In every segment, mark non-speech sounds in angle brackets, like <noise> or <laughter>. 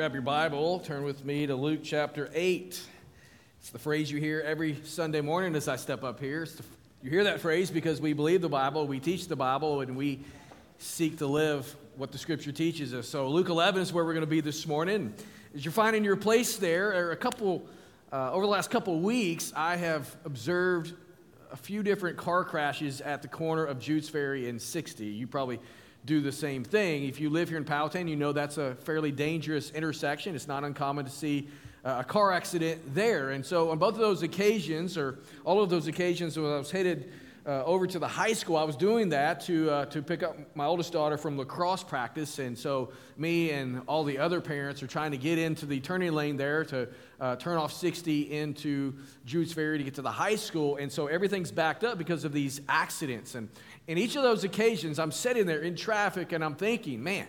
grab your Bible, turn with me to Luke chapter 8. It's the phrase you hear every Sunday morning as I step up here. The, you hear that phrase because we believe the Bible, we teach the Bible, and we seek to live what the Scripture teaches us. So, Luke 11 is where we're going to be this morning. As you're finding your place there, a couple, uh, over the last couple of weeks, I have observed a few different car crashes at the corner of Jude's Ferry and 60. You probably do the same thing. If you live here in Powhatan, you know that's a fairly dangerous intersection. It's not uncommon to see uh, a car accident there. And so, on both of those occasions, or all of those occasions, when I was headed uh, over to the high school, I was doing that to, uh, to pick up my oldest daughter from lacrosse practice. And so, me and all the other parents are trying to get into the turning lane there to uh, turn off 60 into Jude's Ferry to get to the high school. And so, everything's backed up because of these accidents. And in each of those occasions, I'm sitting there in traffic and I'm thinking, man,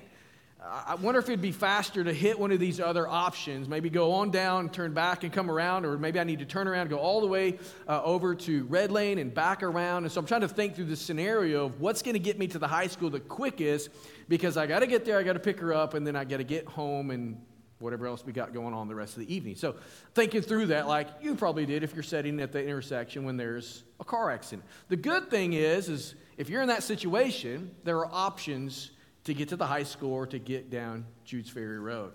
I wonder if it'd be faster to hit one of these other options, maybe go on down, turn back and come around, or maybe I need to turn around, go all the way uh, over to Red Lane and back around. And so I'm trying to think through the scenario of what's going to get me to the high school the quickest because I got to get there, I got to pick her up, and then I got to get home and whatever else we got going on the rest of the evening. So thinking through that, like you probably did if you're sitting at the intersection when there's a car accident. The good thing is, is if you're in that situation, there are options to get to the high school or to get down Jude's Ferry Road.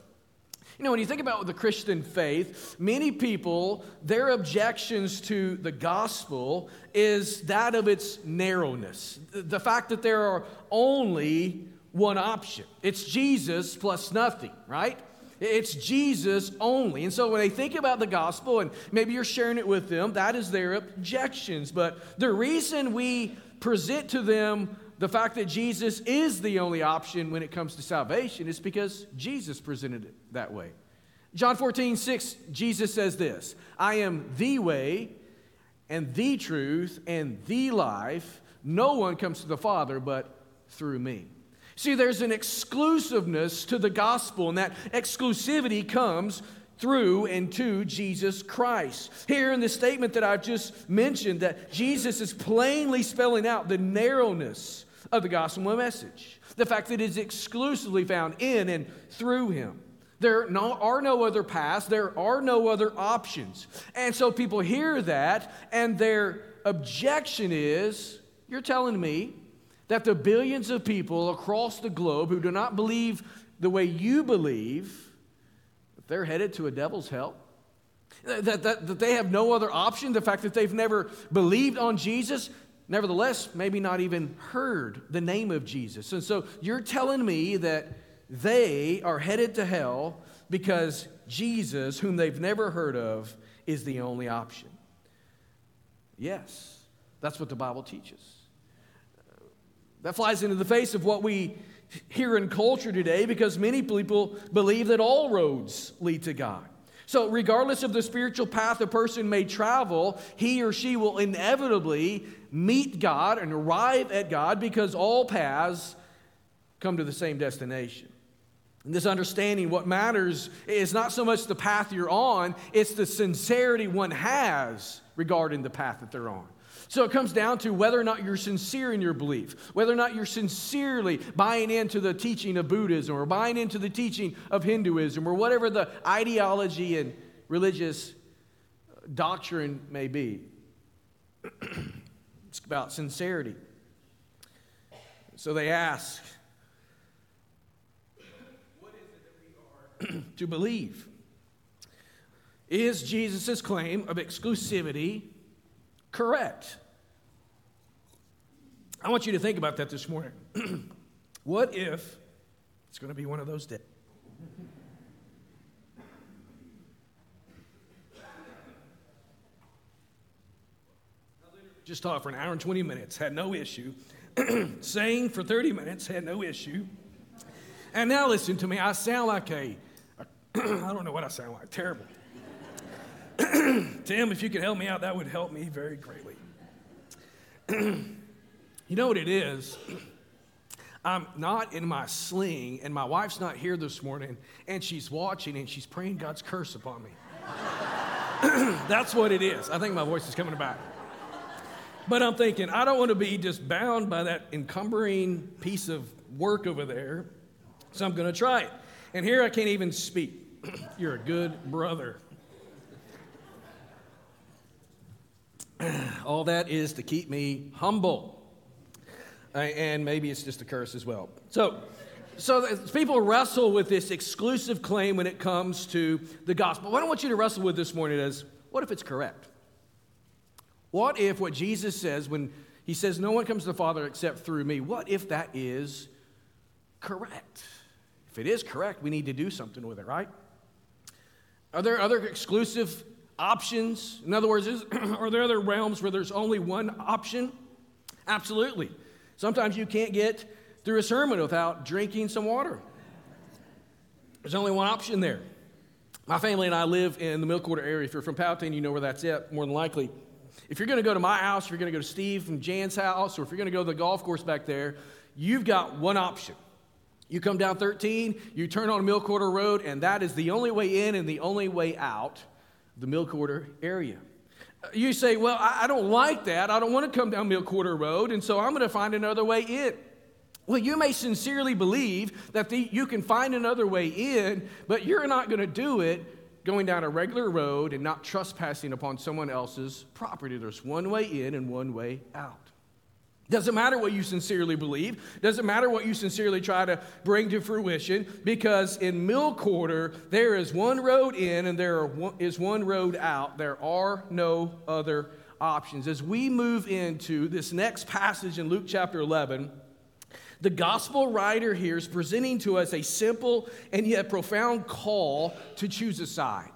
You know, when you think about the Christian faith, many people, their objections to the gospel is that of its narrowness. The fact that there are only one option. It's Jesus plus nothing, right? It's Jesus only. And so when they think about the gospel, and maybe you're sharing it with them, that is their objections. But the reason we present to them the fact that Jesus is the only option when it comes to salvation is because Jesus presented it that way. John 14, 6, Jesus says this I am the way and the truth and the life. No one comes to the Father but through me. See, there's an exclusiveness to the gospel, and that exclusivity comes through and to Jesus Christ. Here in the statement that I've just mentioned, that Jesus is plainly spelling out the narrowness of the gospel message. The fact that it is exclusively found in and through him. There are no other paths, there are no other options. And so people hear that, and their objection is you're telling me that the billions of people across the globe who do not believe the way you believe, that they're headed to a devil's hell? That, that, that they have no other option? The fact that they've never believed on Jesus? nevertheless, maybe not even heard the name of Jesus. And so you're telling me that they are headed to hell because Jesus, whom they've never heard of, is the only option. Yes, that's what the Bible teaches. That flies into the face of what we hear in culture today because many people believe that all roads lead to God. So, regardless of the spiritual path a person may travel, he or she will inevitably meet God and arrive at God because all paths come to the same destination. And this understanding, what matters is not so much the path you're on, it's the sincerity one has regarding the path that they're on. So it comes down to whether or not you're sincere in your belief, whether or not you're sincerely buying into the teaching of Buddhism or buying into the teaching of Hinduism or whatever the ideology and religious doctrine may be. <clears throat> it's about sincerity. So they ask, What is it that we are to believe? Is Jesus' claim of exclusivity correct? I want you to think about that this morning. <clears throat> what if it's going to be one of those days? Just talked for an hour and 20 minutes, had no issue. <clears throat> Sang for 30 minutes, had no issue. And now listen to me, I sound like a, a <clears throat> I don't know what I sound like, terrible. <clears throat> Tim, if you could help me out, that would help me very greatly. <clears throat> you know what it is? <clears throat> I'm not in my sling, and my wife's not here this morning, and she's watching and she's praying God's curse upon me. That's what it is. I think my voice is coming back. But I'm thinking, I don't want to be just bound by that encumbering piece of work over there, so I'm going to try it. And here I can't even speak. You're a good brother. <clears throat> All that is to keep me humble. Uh, and maybe it's just a curse as well. So, so people wrestle with this exclusive claim when it comes to the gospel. What I want you to wrestle with this morning is what if it's correct? What if what Jesus says when he says, No one comes to the Father except through me, what if that is correct? If it is correct, we need to do something with it, right? Are there other exclusive options? In other words, is, <clears throat> are there other realms where there's only one option? Absolutely. Sometimes you can't get through a sermon without drinking some water. There's only one option there. My family and I live in the Mill Quarter area. If you're from Powhatan, you know where that's at, more than likely. If you're going to go to my house, if you're going to go to Steve and Jan's house, or if you're going to go to the golf course back there, you've got one option. You come down 13, you turn on Mill Quarter Road, and that is the only way in and the only way out the Mill Quarter area. Uh, you say, Well, I don't like that. I don't want to come down Mill Quarter Road, and so I'm going to find another way in. Well, you may sincerely believe that the, you can find another way in, but you're not going to do it going down a regular road and not trespassing upon someone else's property. There's one way in and one way out. Doesn't matter what you sincerely believe. Doesn't matter what you sincerely try to bring to fruition, because in Mill Quarter, there is one road in and there is one road out. There are no other options. As we move into this next passage in Luke chapter 11, the gospel writer here is presenting to us a simple and yet profound call to choose a side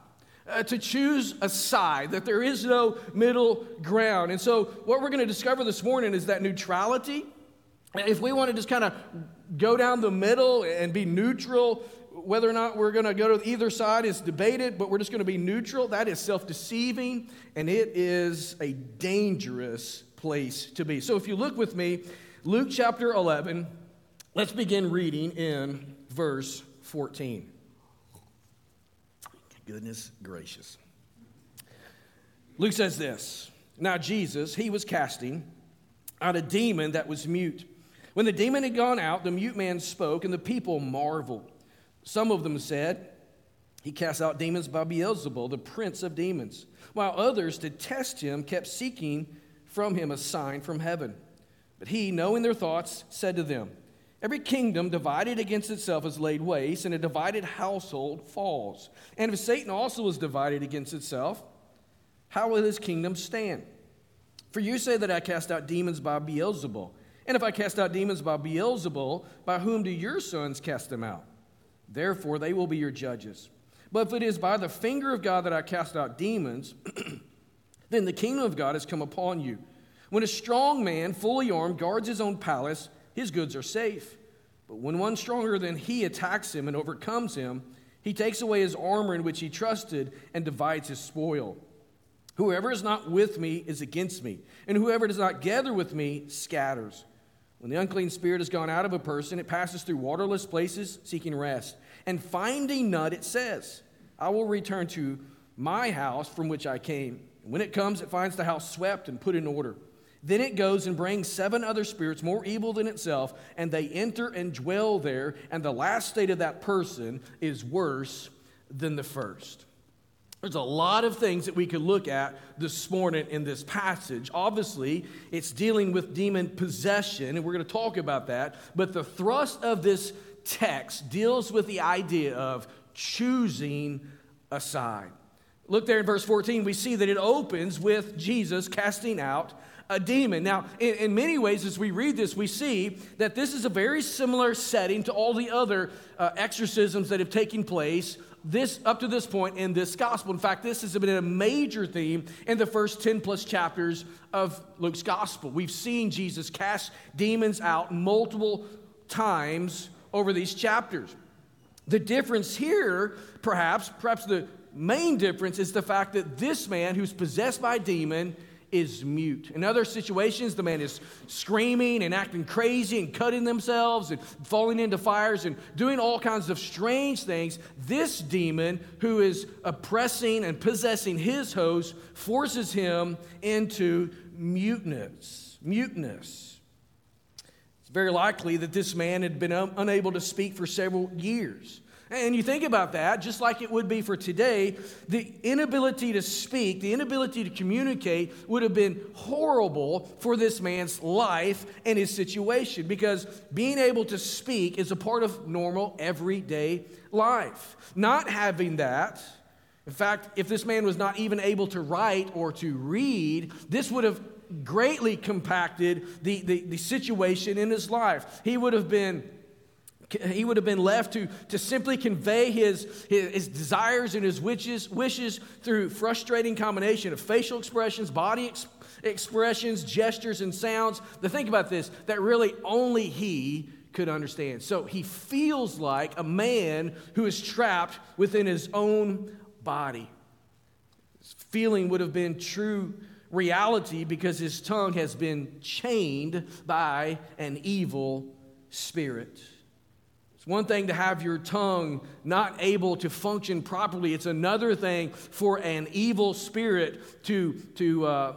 uh, to choose a side, that there is no middle ground. And so, what we're going to discover this morning is that neutrality, if we want to just kind of go down the middle and be neutral, whether or not we're going to go to either side is debated, but we're just going to be neutral. That is self deceiving, and it is a dangerous place to be. So, if you look with me, Luke chapter 11, let's begin reading in verse 14 goodness gracious. Luke says this Now, Jesus, he was casting out a demon that was mute. When the demon had gone out, the mute man spoke, and the people marveled. Some of them said, He cast out demons by Beelzebul, the prince of demons, while others, to test him, kept seeking from him a sign from heaven. But he, knowing their thoughts, said to them, Every kingdom divided against itself is laid waste, and a divided household falls. And if Satan also is divided against itself, how will his kingdom stand? For you say that I cast out demons by Beelzebul. And if I cast out demons by Beelzebul, by whom do your sons cast them out? Therefore, they will be your judges. But if it is by the finger of God that I cast out demons, <clears throat> then the kingdom of God has come upon you. When a strong man, fully armed, guards his own palace, his goods are safe. But when one stronger than he attacks him and overcomes him, he takes away his armor in which he trusted and divides his spoil. Whoever is not with me is against me, and whoever does not gather with me scatters. When the unclean spirit has gone out of a person, it passes through waterless places seeking rest. And finding none, it says, I will return to my house from which I came. And when it comes, it finds the house swept and put in order. Then it goes and brings seven other spirits more evil than itself, and they enter and dwell there, and the last state of that person is worse than the first. There's a lot of things that we could look at this morning in this passage. Obviously, it's dealing with demon possession, and we're going to talk about that. But the thrust of this text deals with the idea of choosing a side. Look there in verse 14, we see that it opens with Jesus casting out a demon. Now, in, in, many ways, as we read this, we see that this is a very similar setting to all the other uh, exorcisms that have taken place this up to this point in this gospel. In fact, this has been a major theme in the first 10 plus chapters of Luke's gospel. We've seen Jesus cast demons out multiple times over these chapters. The difference here, perhaps, perhaps the main difference is the fact that this man who's possessed by a demon is mute. In other situations, the man is screaming and acting crazy and cutting themselves and falling into fires and doing all kinds of strange things. This demon, who is oppressing and possessing his host, forces him into muteness. Muteness. It's very likely that this man had been un- unable to speak for several years. And you think about that, just like it would be for today, the inability to speak, the inability to communicate would have been horrible for this man's life and his situation because being able to speak is a part of normal, everyday life. Not having that, in fact, if this man was not even able to write or to read, this would have greatly compacted the, the, the situation in his life. He would have been he would have been left to, to simply convey his, his, his, desires and his wishes, wishes through frustrating combination of facial expressions, body ex- expressions, gestures, and sounds. To think about this, that really only he could understand. So he feels like a man who is trapped within his own body. His feeling would have been true reality because his tongue has been chained by an evil spirit. It's one thing to have your tongue not able to function properly. It's another thing for an evil spirit to, to, uh,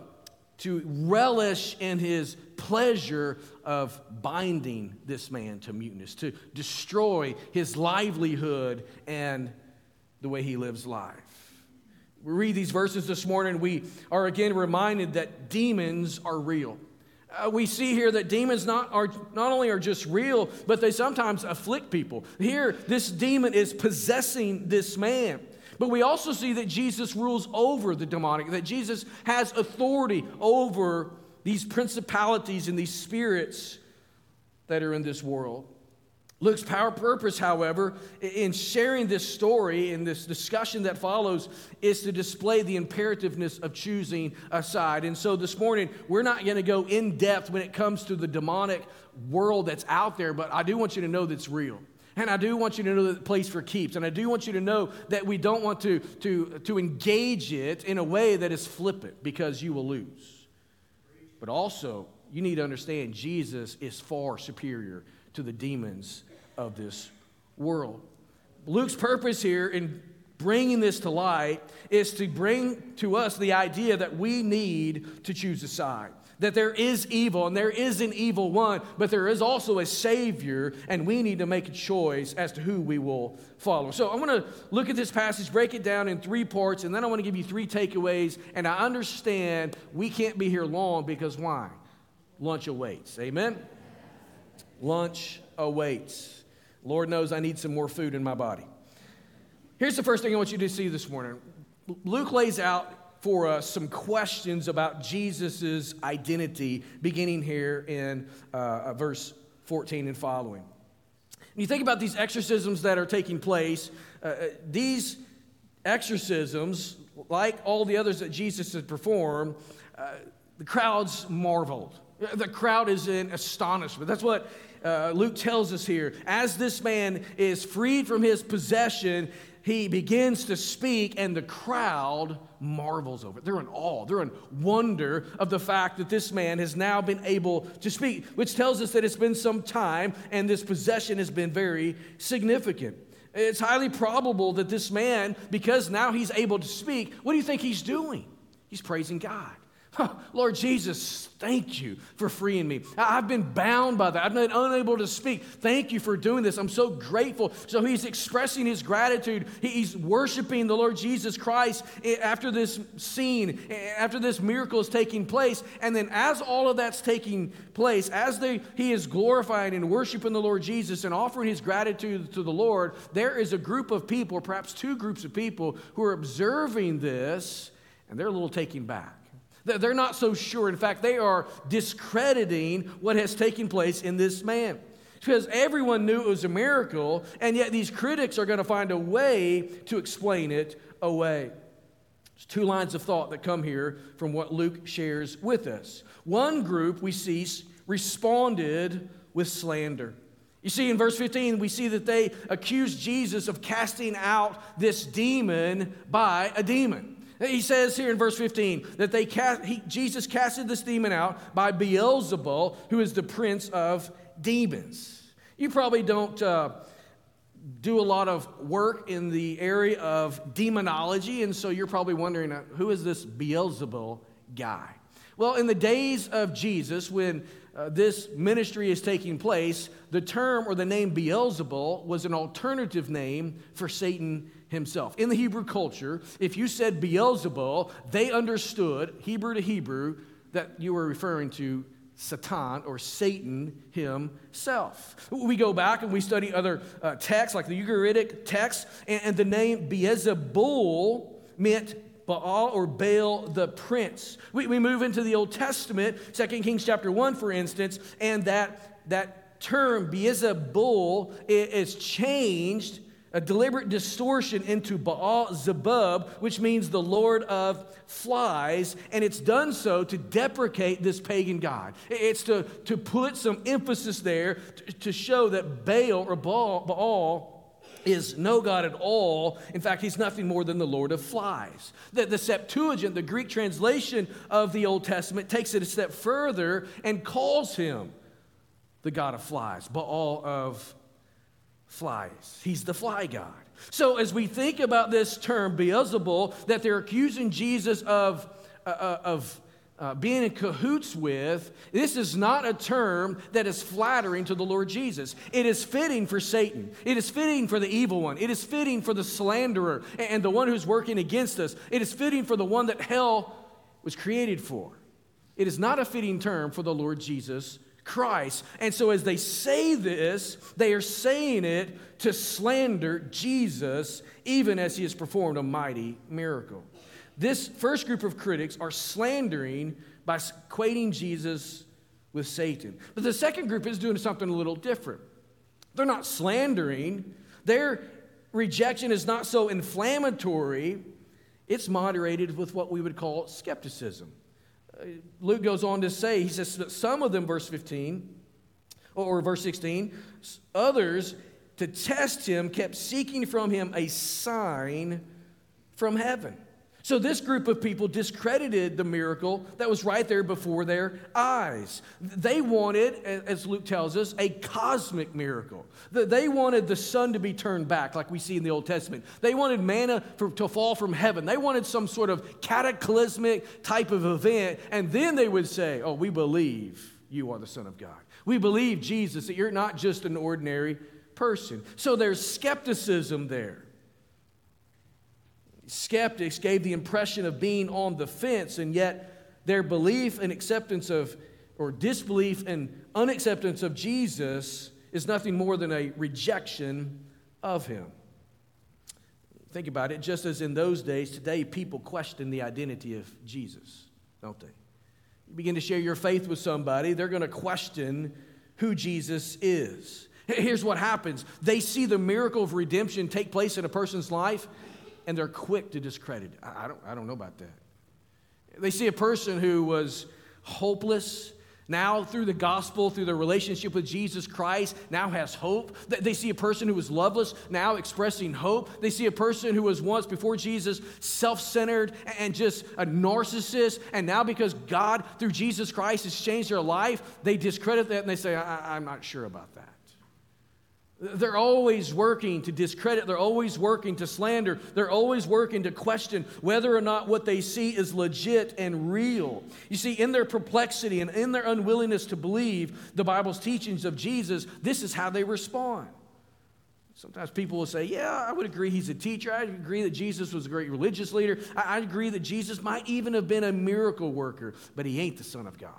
to relish in his pleasure of binding this man to muteness, to destroy his livelihood and the way he lives life. We read these verses this morning, we are again reminded that demons are real. Uh, we see here that demons not, are, not only are just real, but they sometimes afflict people. Here, this demon is possessing this man. But we also see that Jesus rules over the demonic, that Jesus has authority over these principalities and these spirits that are in this world. Luke's power purpose, however, in sharing this story in this discussion that follows, is to display the imperativeness of choosing a side. And so this morning, we're not going to go in depth when it comes to the demonic world that's out there, but I do want you to know that's real. And I do want you to know that the place for keeps. And I do want you to know that we don't want to, to, to engage it in a way that is flippant because you will lose. But also, you need to understand Jesus is far superior to the demons of this world. Luke's purpose here in bringing this to light is to bring to us the idea that we need to choose a side. That there is evil and there is an evil one, but there is also a Savior, and we need to make a choice as to who we will follow. So I want to look at this passage, break it down in three parts, and then I want to give you three takeaways. And I understand we can't be here long because why? Lunch awaits. Amen? Lunch awaits. Lord knows I need some more food in my body. Here's the first thing I want you to see this morning Luke lays out for us some questions about Jesus' identity, beginning here in uh, uh verse 14 and following. When you think about these exorcisms that are taking place, uh, uh, these exorcisms, like all the others that Jesus had performed, uh, the crowds marveled. The crowd is in astonishment. That's what uh, Luke tells us here, as this man is freed from his possession, he begins to speak, and the crowd marvels over it. They're in awe, they're in wonder of the fact that this man has now been able to speak, which tells us that it's been some time and this possession has been very significant. It's highly probable that this man, because now he's able to speak, what do you think he's doing? He's praising God. Lord Jesus, thank you for freeing me. I've been bound by that. I've been unable to speak. Thank you for doing this. I'm so grateful. So he's expressing his gratitude. He's worshiping the Lord Jesus Christ after this scene, after this miracle is taking place. And then, as all of that's taking place, as they, he is glorifying and worshiping the Lord Jesus and offering his gratitude to the Lord, there is a group of people, perhaps two groups of people, who are observing this and they're a little taken back. They're not so sure. In fact, they are discrediting what has taken place in this man. Because everyone knew it was a miracle, and yet these critics are going to find a way to explain it away. There's two lines of thought that come here from what Luke shares with us. One group we see responded with slander. You see, in verse 15, we see that they accused Jesus of casting out this demon by a demon. He says here in verse 15 that they cast, he, Jesus casted this demon out by Beelzebul, who is the prince of demons. You probably don't uh, do a lot of work in the area of demonology, and so you're probably wondering uh, who is this Beelzebul guy? Well, in the days of Jesus, when uh, this ministry is taking place, the term or the name Beelzebul was an alternative name for Satan himself. In the Hebrew culture, if you said Beelzebul, they understood, Hebrew to Hebrew, that you were referring to Satan or Satan himself. We go back and we study other uh, texts like the Ugaritic text, and, and the name Beelzebul meant Baal or Baal the prince. We, we move into the Old Testament, 2 Kings chapter 1, for instance, and that, that term Beelzebul is changed a deliberate distortion into Baal Zebub, which means the Lord of flies, and it's done so to deprecate this pagan god. It's to, to put some emphasis there to, to show that Baal or Baal, Baal is no God at all. In fact, he's nothing more than the Lord of flies. The, the Septuagint, the Greek translation of the Old Testament, takes it a step further and calls him the God of flies, Baal of flies. He's the fly god. So, as we think about this term, Beelzebul, that they're accusing Jesus of, uh, uh, of uh, being in cahoots with, this is not a term that is flattering to the Lord Jesus. It is fitting for Satan. It is fitting for the evil one. It is fitting for the slanderer and the one who's working against us. It is fitting for the one that hell was created for. It is not a fitting term for the Lord Jesus Christ. And so, as they say this, they are saying it to slander Jesus, even as he has performed a mighty miracle. This first group of critics are slandering by equating Jesus with Satan. But the second group is doing something a little different. They're not slandering, their rejection is not so inflammatory, it's moderated with what we would call skepticism. Uh, Luke goes on to say, he says, some of them, verse 15, or verse 16, others, to test him, kept seeking from him a sign from heaven. So, this group of people discredited the miracle that was right there before their eyes. They wanted, as Luke tells us, a cosmic miracle. They wanted the sun to be turned back, like we see in the Old Testament. They wanted manna for, to fall from heaven. They wanted some sort of cataclysmic type of event. And then they would say, Oh, we believe you are the Son of God. We believe, Jesus, that you're not just an ordinary person. So, there's skepticism there. Skeptics gave the impression of being on the fence, and yet their belief and acceptance of, or disbelief and unacceptance of Jesus is nothing more than a rejection of him. Think about it, just as in those days, today people question the identity of Jesus, don't they? You begin to share your faith with somebody, they're going to question who Jesus is. Here's what happens they see the miracle of redemption take place in a person's life, and they're quick to discredit it. I, don't, I don't know about that. They see a person who was hopeless, now through the gospel, through the relationship with Jesus Christ, now has hope. They see a person who was loveless, now expressing hope. They see a person who was once before Jesus self centered and just a narcissist, and now because God, through Jesus Christ, has changed their life, they discredit that and they say, I- I'm not sure about that. They're always working to discredit. They're always working to slander. They're always working to question whether or not what they see is legit and real. You see, in their perplexity and in their unwillingness to believe the Bible's teachings of Jesus, this is how they respond. Sometimes people will say, Yeah, I would agree he's a teacher. I agree that Jesus was a great religious leader. I, agree that Jesus might even have been a miracle worker, but he ain't the Son of God.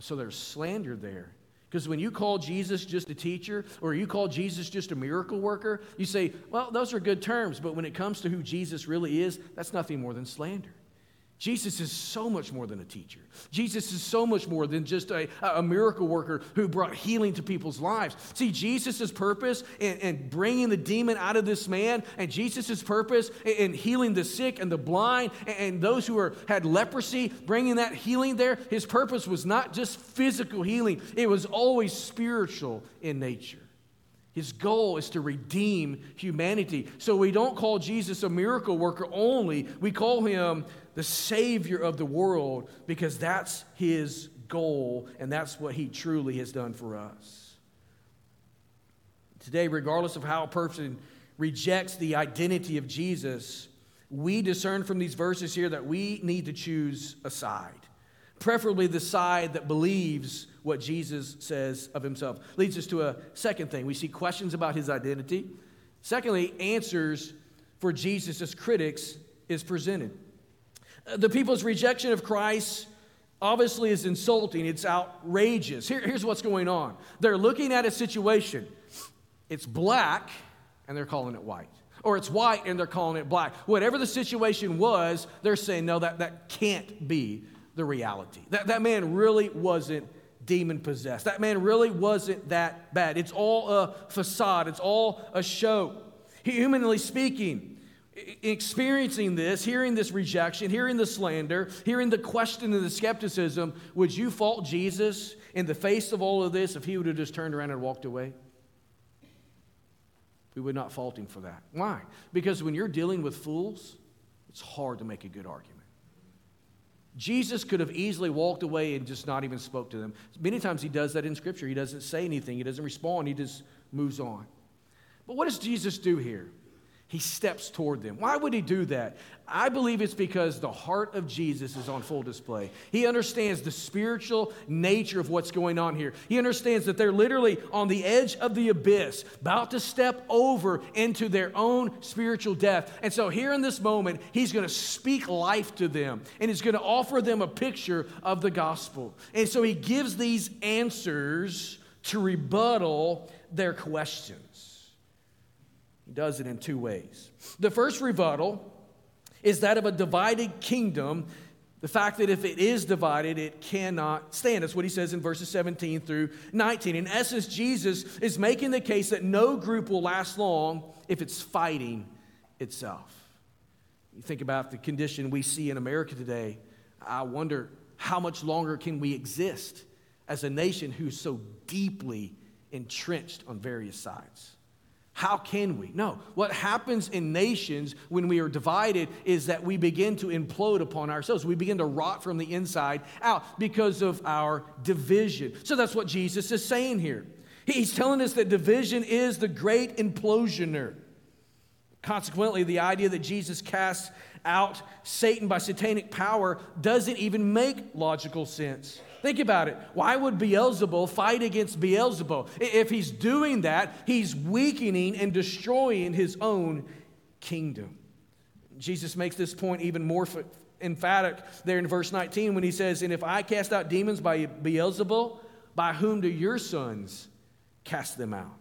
So there's slander there. Because when you call Jesus just a teacher or you call Jesus just a miracle worker, you say, well, those are good terms, but when it comes to who Jesus really is, that's nothing more than slander. Jesus is so much more than a teacher. Jesus is so much more than just a, a miracle worker who brought healing to people's lives. See, Jesus' purpose in, in, bringing the demon out of this man, and Jesus' purpose in, in, healing the sick and the blind and, and those who are, had leprosy, bringing that healing there, his purpose was not just physical healing, it was always spiritual in nature. His goal is to redeem humanity. So we don't call Jesus a miracle worker only, we call him the Savior of the world, because that's his goal and that's what he truly has done for us. Today, regardless of how a person rejects the identity of Jesus, we discern from these verses here that we need to choose a side, preferably the side that believes what Jesus says of himself. Leads us to a second thing. We see questions about his identity. Secondly, answers for Jesus' critics is presented. The people's rejection of Christ obviously is insulting, it's outrageous. Here, here's what's going on they're looking at a situation, it's black, and they're calling it white. Or it's white and they're calling it black. Whatever the situation was, they're saying, no, that, that can't be the reality. That, that man really wasn't demon possessed. That man really wasn't that bad. It's all a facade, it's all a show. Humanly speaking, experiencing this, hearing this rejection, hearing the slander, hearing the question and the skepticism, would you fault Jesus in the face of all of this if he would have just turned around and walked away? We would not fault him for that. Why? Because when you're dealing with fools, it's hard to make a good argument. Jesus could have easily walked away and just not even spoke to them. Many times he does that in Scripture. He doesn't say anything, he doesn't respond, he just moves on. But what does Jesus do here? He steps toward them. Why would he do that? I believe it's because the heart of Jesus is on full display. He understands the spiritual nature of what's going on here. He understands that they're literally on the edge of the abyss, about to step over into their own spiritual death. And so, here in this moment, he's going to speak life to them and he's going to offer them a picture of the gospel. And so, he gives these answers to rebuttal their questions. He does it in two ways. The first rebuttal is that of a divided kingdom. The fact that if it is divided, it cannot stand. That's what he says in verses 17 through 19. In essence, Jesus is making the case that no group will last long if it's fighting itself. You think about the condition we see in America today, I wonder how much longer can we exist as a nation who's so deeply entrenched on various sides? How can we? No. What happens in nations when we are divided is that we begin to implode upon ourselves. We begin to rot from the inside out because of our division. So that's what Jesus is saying here. He's telling us that division is the great implosioner. Consequently, the idea that Jesus casts out Satan by satanic power doesn't even make logical sense. Think about it. Why would Beelzebul fight against Beelzebul? If he's doing that, he's weakening and destroying his own kingdom. Jesus makes this point even more emphatic there in verse 19 when he says, And if I cast out demons by Beelzebul, by whom do your sons cast them out?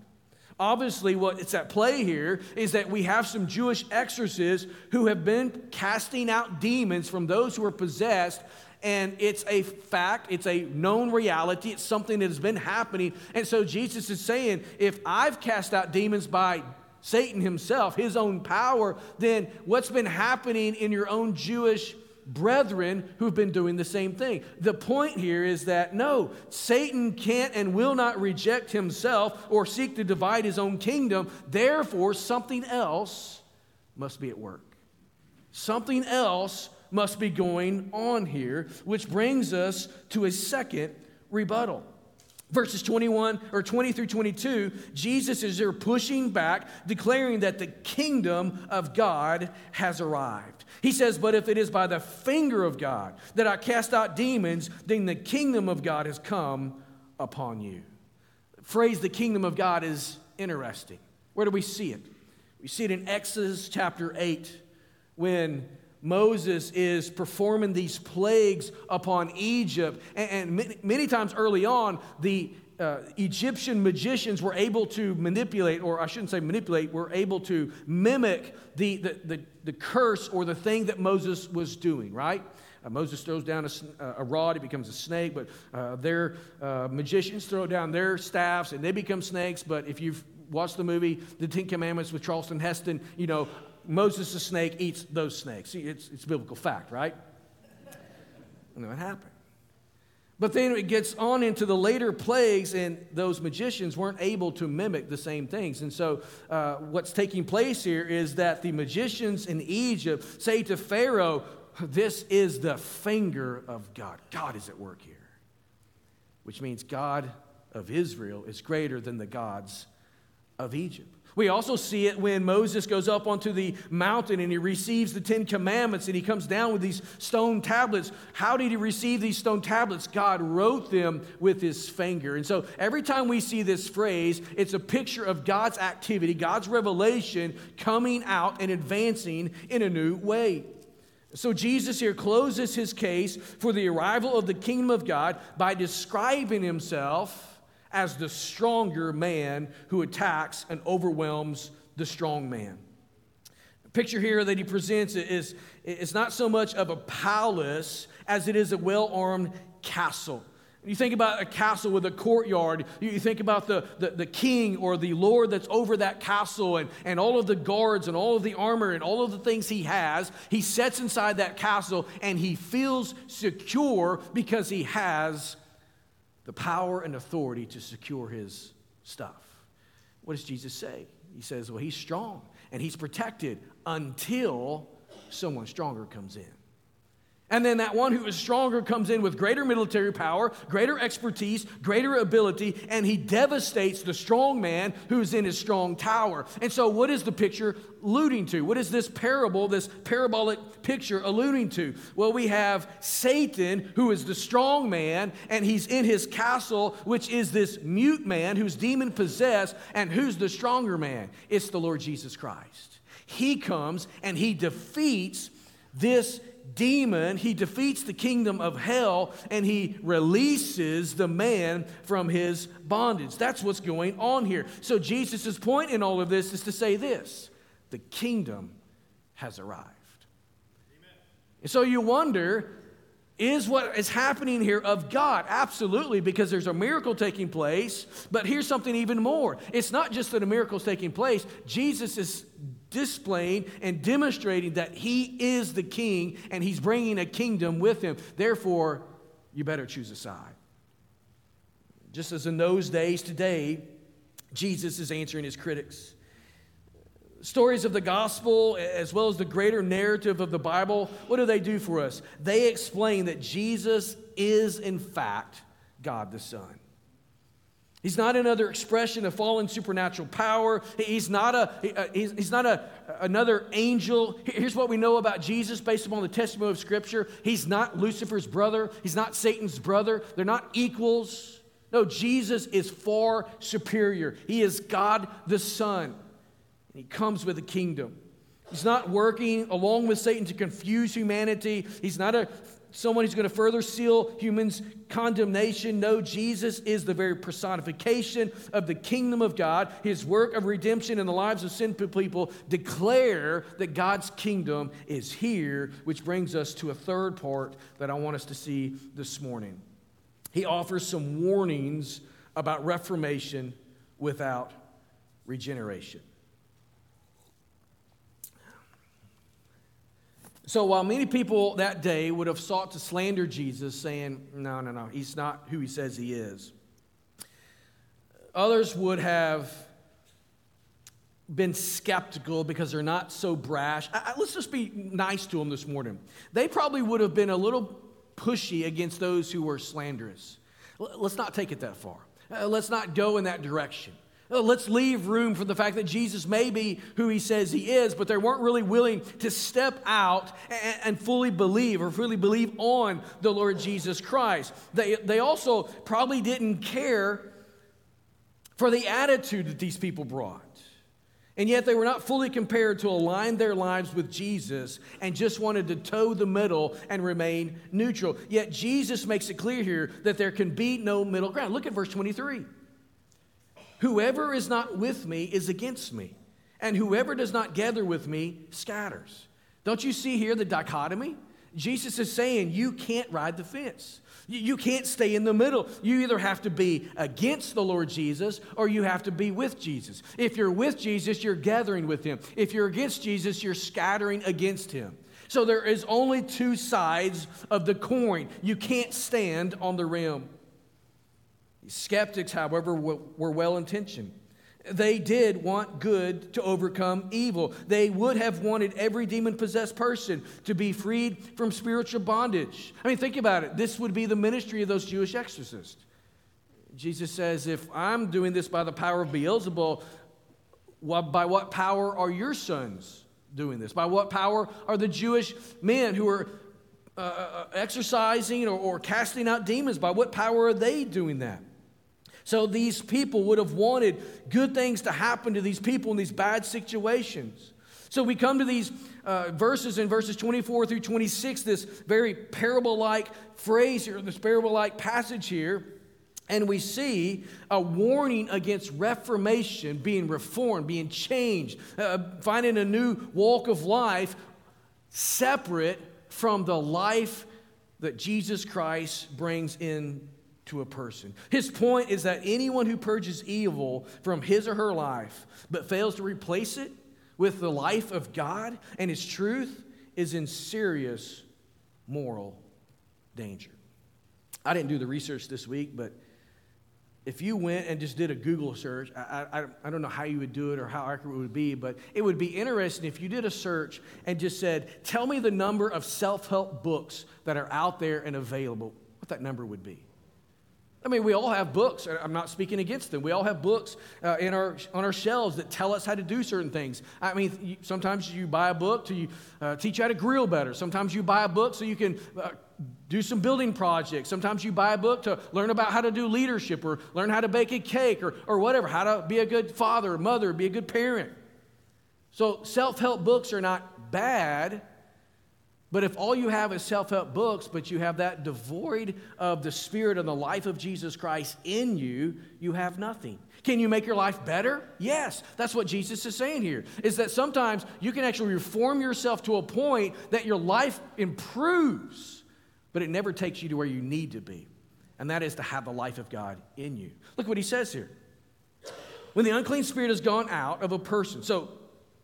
Obviously, what's at play here is that we have some Jewish exorcists who have been casting out demons from those who are possessed and it's a fact, it's a known reality, it's something that has been happening. And so Jesus is saying, if I've cast out demons by Satan himself, his own power, then what's been happening in your own Jewish brethren who've been doing the same thing. The point here is that no, Satan can't and will not reject himself or seek to divide his own kingdom. Therefore, something else must be at work. Something else must be going on here, which brings us to a second rebuttal. Verses 21 or 20 through 22, Jesus is there pushing back, declaring that the kingdom of God has arrived. He says, But if it is by the finger of God that I cast out demons, then the kingdom of God has come upon you. The phrase the kingdom of God is interesting. Where do we see it? We see it in Exodus chapter 8 when Moses is performing these plagues upon Egypt. And, and many, many, times early on, the uh, Egyptian magicians were able to manipulate, or I shouldn't say manipulate, were able to mimic the, the, the, the curse or the thing that Moses was doing, right? Uh, Moses throws down a, uh, a, rod, it becomes a snake, but uh, their uh, magicians throw down their staffs and they become snakes. But if you've watched the movie The Ten Commandments with Charlton Heston, you know, Moses the snake eats those snakes. See, it's, it's biblical fact, right? And then what happened? But then it gets on into the later plagues, and those magicians weren't able to mimic the same things. And so, uh, what's taking place here is that the magicians in Egypt say to Pharaoh, This is the finger of God. God is at work here. Which means God of Israel is greater than the gods of Egypt. We also see it when Moses goes up onto the mountain and he receives the Ten Commandments and he comes down with these stone tablets. How did he receive these stone tablets? God wrote them with his finger. And so every time we see this phrase, it's a picture of God's activity, God's revelation coming out and advancing in a new way. So Jesus here closes his case for the arrival of the kingdom of God by describing himself as the stronger man who attacks and overwhelms the strong man. The picture here that he presents is, is not so much of a palace as it is a well armed castle. You think about a castle with a courtyard, you think about the, the, the, king or the lord that's over that castle and, and all of the guards and all of the armor and all of the things he has. He sets inside that castle and he feels secure because he has the power and authority to secure his stuff. What does Jesus say? He says, well, he's strong and he's protected until someone stronger comes in. And then that one who is stronger comes in with greater military power, greater expertise, greater ability, and he devastates the strong man who's in his strong tower. And so, what is the picture alluding to? What is this parable, this parabolic picture alluding to? Well, we have Satan, who is the strong man, and he's in his castle, which is this mute man who's demon possessed, and who's the stronger man? It's the Lord Jesus Christ. He comes and he defeats this demon, he defeats the kingdom of hell and he releases the man from his bondage. That's what's going on here. So, Jesus' point in all of this is to say this the kingdom has arrived. Amen. And so you wonder, is what is happening here of God? Absolutely, because there's a miracle taking place. But here's something even more. It's not just that a miracle is taking place, Jesus is displaying and demonstrating that he is the king and he's bringing a kingdom with him. Therefore, you better choose a side. Just as in those days today, Jesus is answering his critics. Stories of the gospel, as well as the greater narrative of the Bible, what do they do for us? They explain that Jesus is, in fact, God the Son. He's not another expression of fallen supernatural power. He's not, a, uh, he's not a, another angel. Here's what we know about Jesus based upon the testimony of Scripture He's not Lucifer's brother, he's not Satan's brother. They're not equals. No, Jesus is far superior. He is God the Son. and He comes with a kingdom. He's not working along with Satan to confuse humanity. He's not a someone who's going to further seal humans' condemnation. No, Jesus is the very personification of the kingdom of God. His work of redemption in the lives of sinful people declare that God's kingdom is here, which brings us to a third part that I want us to see this morning. He offers some warnings about reformation without regeneration. So while many people that day would have sought to slander Jesus, saying, no, no, no, he's not who he says he is, others would have been skeptical because they're not so brash. I, let's just be nice to them this morning. They probably would have been a little pushy against those who were slanderous. Let's not take it that far. Uh, let's not go in that direction. Uh, let's leave room for the fact that Jesus may be who he says he is, but they weren't really willing to step out and, fully believe or fully believe on the Lord Jesus Christ. They, they also probably didn't care for the attitude that these people brought. And yet they were not fully compared to align their lives with Jesus and just wanted to toe the middle and remain neutral. Yet Jesus makes it clear here that there can be no middle ground. Look at verse 23. Whoever is not with me is against me, and whoever does not gather with me scatters. Don't you see here the dichotomy? Jesus is saying you can't ride the fence. You can't stay in the middle. You either have to be against the Lord Jesus or you have to be with Jesus. If you're with Jesus, you're gathering with him. If you're against Jesus, you're scattering against him. So there is only two sides of the coin. You can't stand on the rim. Skeptics, however, were well intentioned. They did want good to overcome evil. They would have wanted every demon possessed person to be freed from spiritual bondage. I mean, think about it. This would be the ministry of those Jewish exorcists. Jesus says, if I'm doing this by the power of Beelzebul, by what power are your sons doing this? By what power are the Jewish men who are uh, uh, uh, exorcising or, or casting out demons? By what power are they doing that? So these people would have wanted good things to happen to these people in these bad situations. So we come to these uh, verses in verses 24 through 26, this very parable like phrase here, this parable like passage here. And we see a warning against reformation, being reformed, being changed, uh, finding a new walk of life separate from the life that Jesus Christ brings in to a person. His point is that anyone who purges evil from his or her life but fails to replace it with the life of God and his truth is in serious moral danger. I didn't do the research this week, but if you went and just did a Google search, I, I, I, don't know how you would do it or how accurate it would be, but it would be interesting if you did a search and just said, Tell me the number of self help books that are out there and available, what that number would be. I mean, we all have books. I'm not speaking against them. We all have books uh, in our, on our shelves that tell us how to do certain things. I mean, sometimes you buy a book to uh, teach you how to grill better. Sometimes you buy a book so you can uh, do some building projects. Sometimes you buy a book to learn about how to do leadership or learn how to bake a cake or, or whatever, how to be a good father or mother, be a good parent. So, self help books are not bad, but if all you have is self help books, but you have that devoid of the Spirit and the life of Jesus Christ in you, you have nothing. Can you make your life better? Yes. That's what Jesus is saying here. Is that sometimes you can actually reform yourself to a point that your life improves, but it never takes you to where you need to be. And that is to have the life of God in you. Look what he says here. When the unclean spirit has gone out of a person. So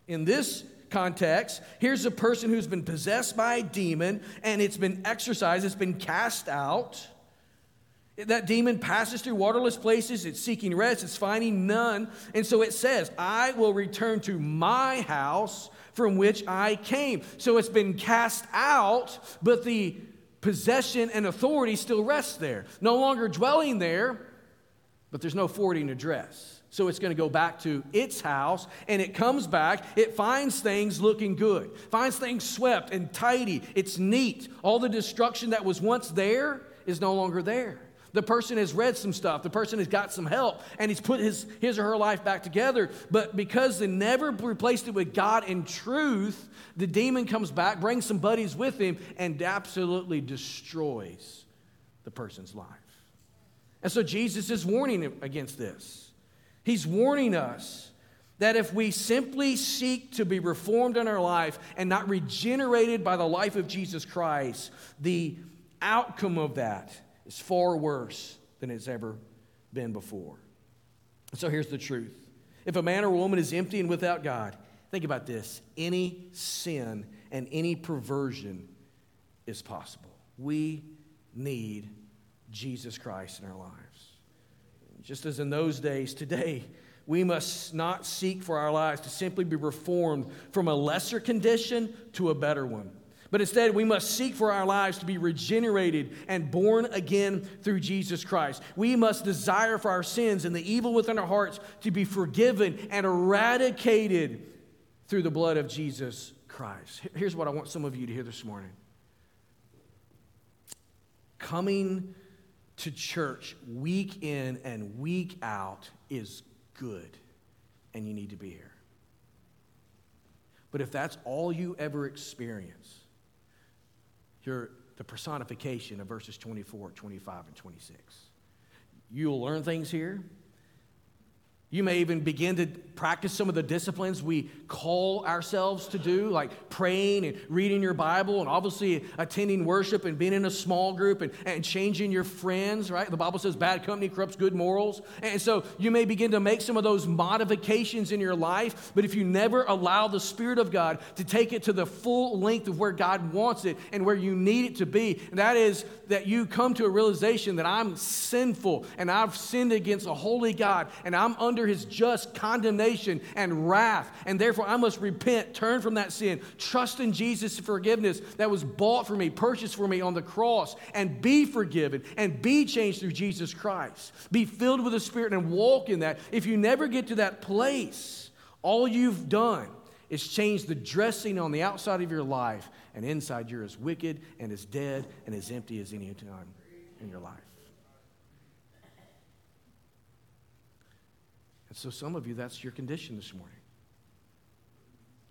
in this context, here's a person who's been possessed by a demon and it's been exorcised, it's been cast out. That demon passes through waterless places, it's seeking rest, it's finding none. And so it says, I will return to my house from which I came. So it's been cast out, but the possession and authority still rests there. No longer dwelling there, but there's no forwarding address. So it's going to go back to its house and it comes back. It finds things looking good, finds things swept and tidy. It's neat. All the destruction that was once there is no longer there. The person has read some stuff, the person has got some help, and he's put his, his or her life back together. But because they never replaced it with God and truth, the demon comes back, brings some buddies with him, and absolutely destroys the person's life. And so Jesus is warning against this. He's warning us that if we simply seek to be reformed in our life and not regenerated by the life of Jesus Christ, the outcome of that is far worse than it's ever been before. So here's the truth if a man or woman is empty and without God, think about this any sin and any perversion is possible. We need Jesus Christ in our lives. Just as in those days, today, we must not seek for our lives to simply be reformed from a lesser condition to a better one. But instead, we must seek for our lives to be regenerated and born again through Jesus Christ. We must desire for our sins and the evil within our hearts to be forgiven and eradicated through the blood of Jesus Christ. Here's what I want some of you to hear this morning coming to church week in and week out is good, and you need to be here. But if that's all you ever experience, you're the personification of verses 24, 25, and 26. You'll learn things here. You may even begin to practice some of the disciplines we call ourselves to do, like praying and reading your Bible, and obviously attending worship and being in a small group and, and changing your friends, right? The Bible says bad company corrupts good morals. And so you may begin to make some of those modifications in your life, but if you never allow the Spirit of God to take it to the full length of where God wants it and where you need it to be, that is that you come to a realization that I'm sinful and I've sinned against a holy God and I'm under under his just condemnation and wrath. And therefore, I must repent, turn from that sin, trust in Jesus' forgiveness that was bought for me, purchased for me on the cross, and be forgiven and be changed through Jesus Christ. Be filled with the Spirit and walk in that. If you never get to that place, All you've done is change the dressing on the outside of your life, and inside you're as wicked and as dead and as empty as any time in your life. And so, some of you, that's your condition this morning.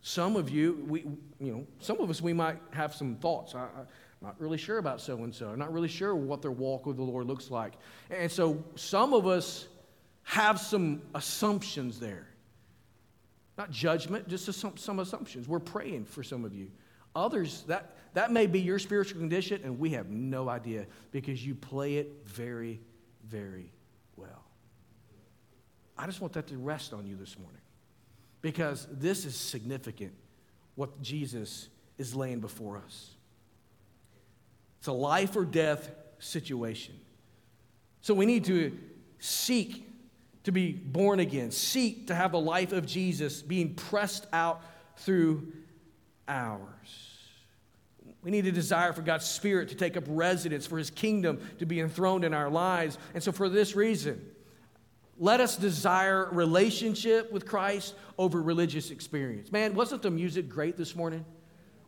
Some of you, we, you know, some of us, we might have some thoughts. I, am not really sure about so and so. I'm not really sure what their walk with the Lord looks like. And so, some of us have some assumptions there. Not judgment, just some, some assumptions. We're praying for some of you. Others, that, that may be your spiritual condition, and we have no idea because you play it very, very. I just want that to rest on you this morning because this is significant what Jesus is laying before us. It's a life or death situation. So we need to seek to be born again, seek to have the life of Jesus being pressed out through ours. We need a desire for God's Spirit to take up residence, for His kingdom to be enthroned in our lives. And so, for this reason, let us desire relationship with Christ over religious experience. Man, wasn't the music great this morning?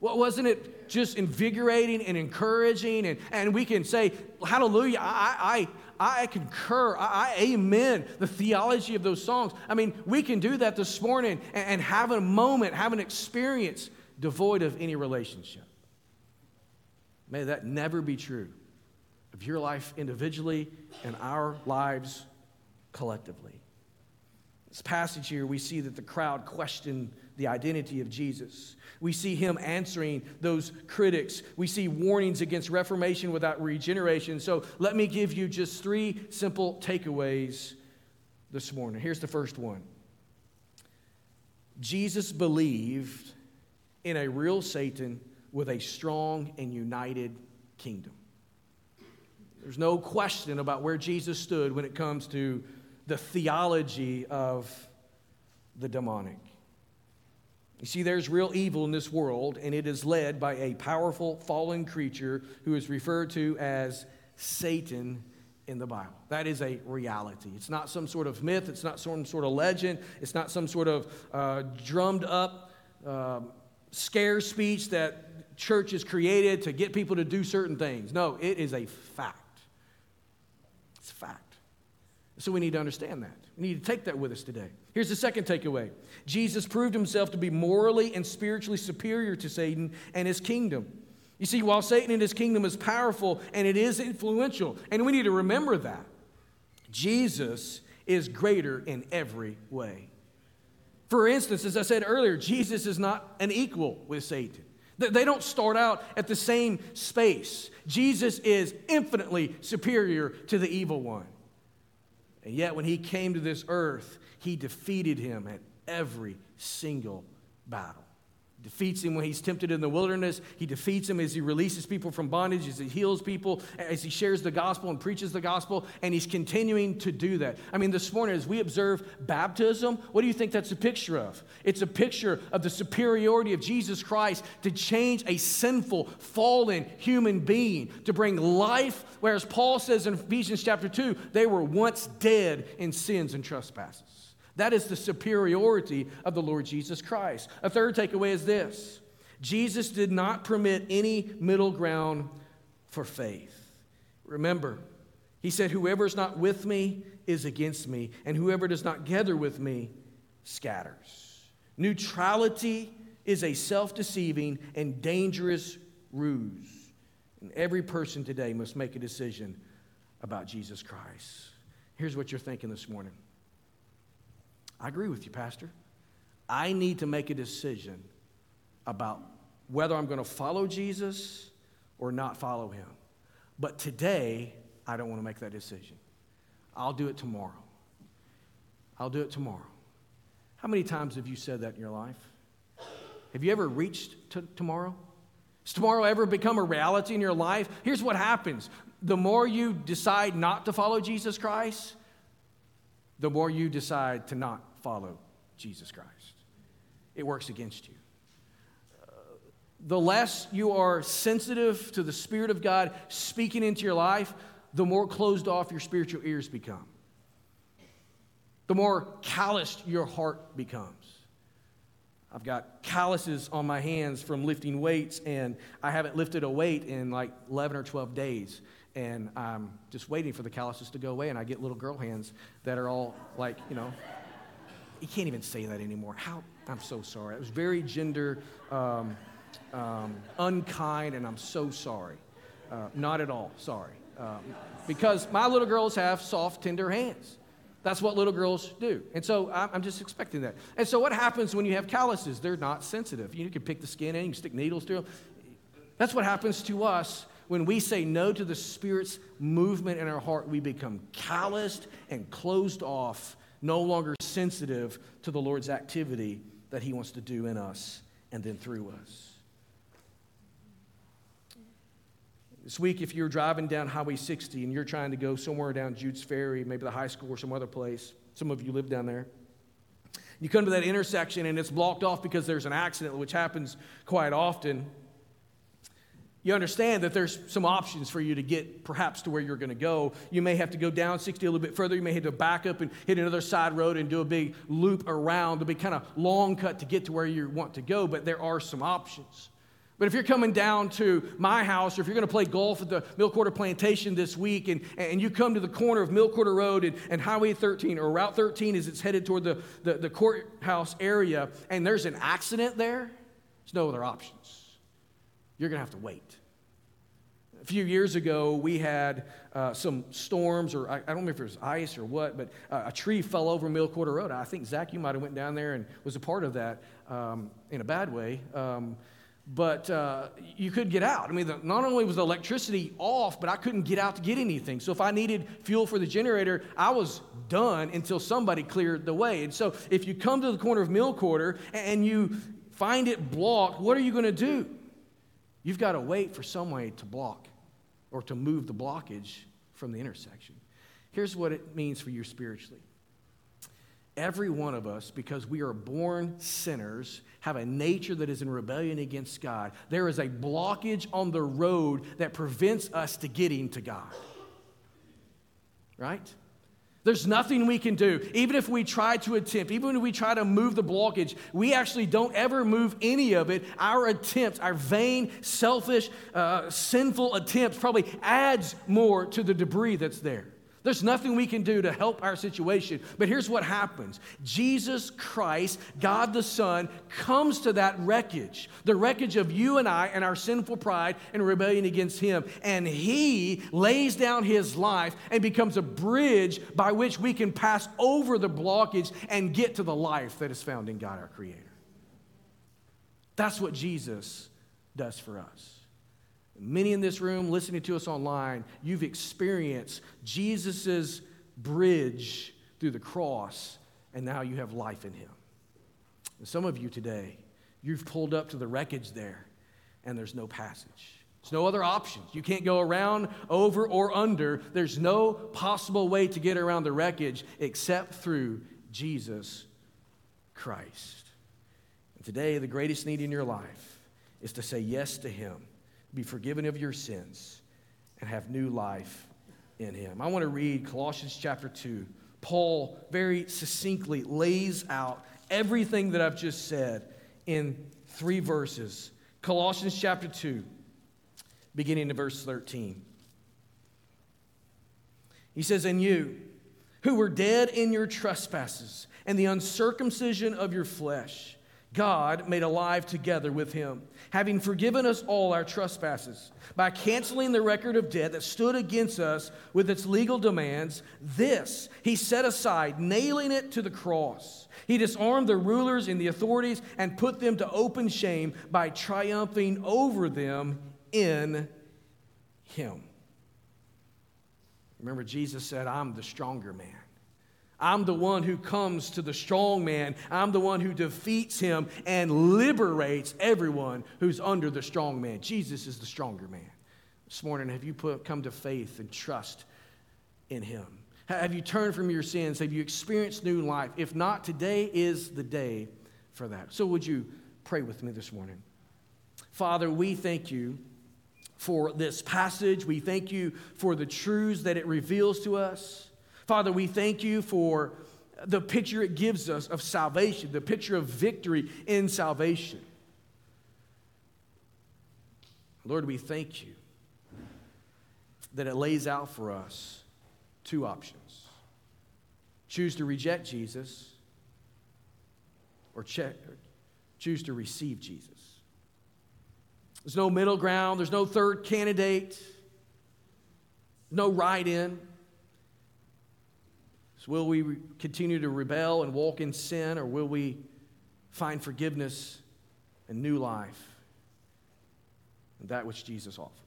Well, wasn't it just invigorating and encouraging? And, and we can say, Hallelujah, I, I, I concur, I, I amen the theology of those songs. I mean, we can do that this morning and, and have a moment, have an experience devoid of any relationship. May that never be true of your life individually and our lives collectively. This passage here, we see that the crowd questioned the identity of Jesus. We see him answering those critics. We see warnings against reformation without regeneration. So let me give you just three simple takeaways this morning. Here's the first one Jesus believed in a real Satan with a strong and united kingdom. There's no question about where Jesus stood when it comes to the theology of the demonic. You see, there's real evil in this world, and it is led by a powerful fallen creature who is referred to as Satan in the Bible. That is a reality. It's not some sort of myth, it's not some sort of legend, it's not some sort of uh, drummed up uh, scare speech that church has created to get people to do certain things. No, it is a fact. It's a fact. So we need to understand that. We need to take that with us today. Here's the second takeaway Jesus proved himself to be morally and spiritually superior to Satan and his kingdom. You see, while Satan and his kingdom is powerful and it is influential, and we need to remember that, Jesus is greater in every way. For instance, as I said earlier, Jesus is not an equal with Satan. They don't start out at the same space. Jesus is infinitely superior to the evil one. And yet, when he came to this earth, he defeated him at every single battle defeats him when he's tempted in the wilderness. He defeats him as he releases people from bondage, as he heals people, as he shares the gospel and preaches the gospel, and he's continuing to do that. I mean, this morning, as we observe baptism, what do you think that's a picture of? It's a picture of the superiority of Jesus Christ to change a sinful, fallen human being, to bring life, whereas Paul says in Ephesians chapter 2, they were once dead in sins and trespasses. That is the superiority of the Lord Jesus Christ. A third takeaway is this Jesus did not permit any middle ground for faith. Remember, he said, Whoever is not with me is against me, and whoever does not gather with me scatters. Neutrality is a self deceiving and dangerous ruse. And every person today must make a decision about Jesus Christ. Here's what you're thinking this morning I agree with you, Pastor. I need to make a decision about whether I'm going to follow Jesus or not follow him. But today, I don't want to make that decision. I'll do it tomorrow. I'll do it tomorrow. How many times have you said that in your life? Have you ever reached to tomorrow? Has tomorrow ever become a reality in your life? Here's what happens the more you decide not to follow Jesus Christ, the more you decide to not follow Jesus Christ. It works against you. Uh, the less you are sensitive to the Spirit of God speaking into your life, the more closed off your spiritual ears become. The more calloused your heart becomes. I've got calluses on my hands from lifting weights, and I haven't lifted a weight in like 11 or 12 days. And I'm just waiting for the calluses to go away, and I get little girl hands that are all like, you know, you can't even say that anymore. How? I'm so sorry. It was very gender um, um, unkind, and I'm so sorry. Uh, not at all sorry. Um, because my little girls have soft, tender hands. That's what little girls do. And so I'm just expecting that. And so what happens when you have calluses? They're not sensitive. You can pick the skin in, you can stick needles through them. That's what happens to us when we say no to the Spirit's movement in our heart. We become calloused and closed off, no longer sensitive to the Lord's activity that He wants to do in us and then through us. This week, if you're driving down Highway 60 and you're trying to go somewhere down Jude's Ferry, maybe the high school or some other place, some of you live down there. You come to that intersection and it's blocked off because there's an accident, which happens quite often. You understand that there's some options for you to get perhaps to where you're going to go. You may have to go down 60 a little bit further. You may have to back up and hit another side road and do a big loop around. It'll be kind of long cut to get to where you want to go, but there are some options. But if you're coming down to my house, or if you're going to play golf at the Mill Quarter Plantation this week, and, and you come to the corner of Mill Quarter Road and, and Highway 13, or Route 13 as it's headed toward the, the, the courthouse area, and there's an accident there, there's no other options. You're going to have to wait. A few years ago, we had uh, some storms, or I, I, don't remember if it was ice or what, but uh, a tree fell over Mill Quarter Road. I think, Zach, you might have went down there and was a part of that um, in a bad way. Um, but uh, you could get out. I mean, the, not only was the electricity off, but I couldn't get out to get anything. So if I needed fuel for the generator, I was done until somebody cleared the way. And so if you come to the corner of Mill Quarter and you find it blocked, what are you going to do? You've got to wait for some way to block or to move the blockage from the intersection. Here's what it means for you spiritually. Every one of us, because we are born sinners, have a nature that is in rebellion against God. There is a blockage on the road that prevents us to getting to God. Right? There's nothing we can do. Even if we try to attempt, even if we try to move the blockage, we actually don't ever move any of it. Our attempts, our vain, selfish, uh, sinful attempts probably adds more to the debris that's there. There's nothing we can do to help our situation. But here's what happens Jesus Christ, God the Son, comes to that wreckage, the wreckage of you and I and our sinful pride and rebellion against Him. And He lays down His life and becomes a bridge by which we can pass over the blockage and get to the life that is found in God our Creator. That's what Jesus does for us. Many in this room listening to us online, you've experienced Jesus' bridge through the cross, and now you have life in him. And some of you today, you've pulled up to the wreckage there, and there's no passage. There's no other options. You can't go around, over, or under. There's no possible way to get around the wreckage except through Jesus Christ. And today, the greatest need in your life is to say yes to him be forgiven of your sins, and have new life in him. I want to read Colossians chapter 2. Paul very succinctly lays out everything that I've just said in three verses. Colossians chapter 2, beginning in verse 13. He says, And you, who were dead in your trespasses and the uncircumcision of your flesh, God made alive together with him, having forgiven us all our trespasses by canceling the record of debt that stood against us with its legal demands. This he set aside, nailing it to the cross. He disarmed the rulers and the authorities and put them to open shame by triumphing over them in him. Remember, Jesus said, I'm the stronger man. I'm the one who comes to the strong man. I'm the one who defeats him and liberates everyone who's under the strong man. Jesus is the stronger man. This morning, have you put, come to faith and trust in him? Have you turned from your sins? Have you experienced new life? If not, today is the day for that. So, would you pray with me this morning? Father, we thank you for this passage. We thank you for the truths that it reveals to us. Father, we thank you for the picture it gives us of salvation, the picture of victory in salvation. Lord, we thank you that it lays out for us two options choose to reject Jesus or choose to receive Jesus. There's no middle ground, there's no third candidate, no write in. So, will we continue to rebel and walk in sin, or will we find forgiveness and new life and that which Jesus offers?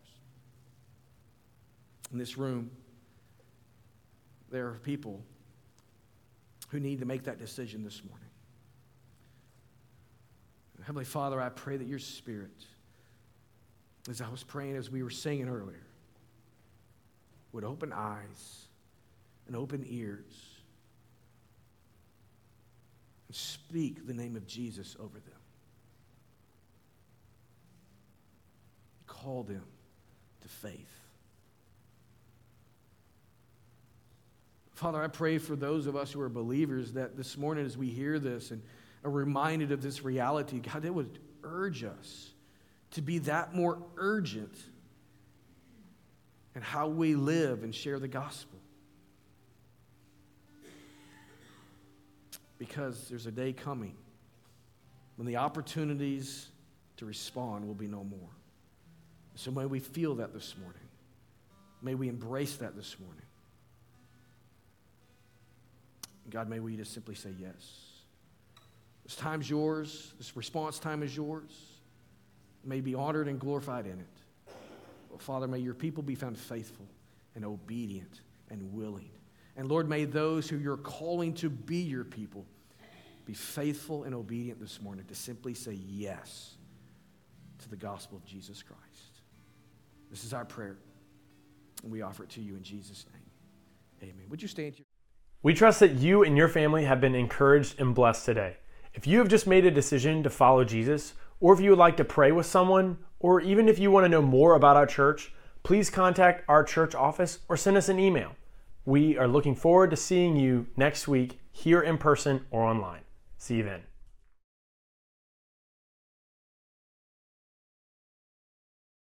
In this room, there are people who need to make that decision this morning. Heavenly Father, I pray that your Spirit, as I was praying as we were singing earlier, would open eyes and open ears and speak the name of Jesus over them. Call them to faith. Father, I pray for those of us who are believers that this morning, as we hear this and are reminded of this reality, God, it would urge us to be that more urgent in how we live and share the gospel. Because there's a day coming when the opportunities to respond will be no more. So may we feel that this morning. May we embrace that this morning. God, may we just simply say yes. This time's yours. This response time is yours. May be honored and glorified in it. Father, may your people be found faithful and obedient and willing. And Lord, may those who you're calling to be your people be faithful and obedient this morning to simply say yes to the gospel of Jesus Christ. This is our prayer, and we offer it to you in Jesus' name. Amen. Would you stand here? We trust that you and your family have been encouraged and blessed today. If you have just made a decision to follow Jesus, or if you would like to pray with someone, or even if you want to know more about our church, please contact our church office or send us an email. We are looking forward to seeing you next week here in person or online. See you then.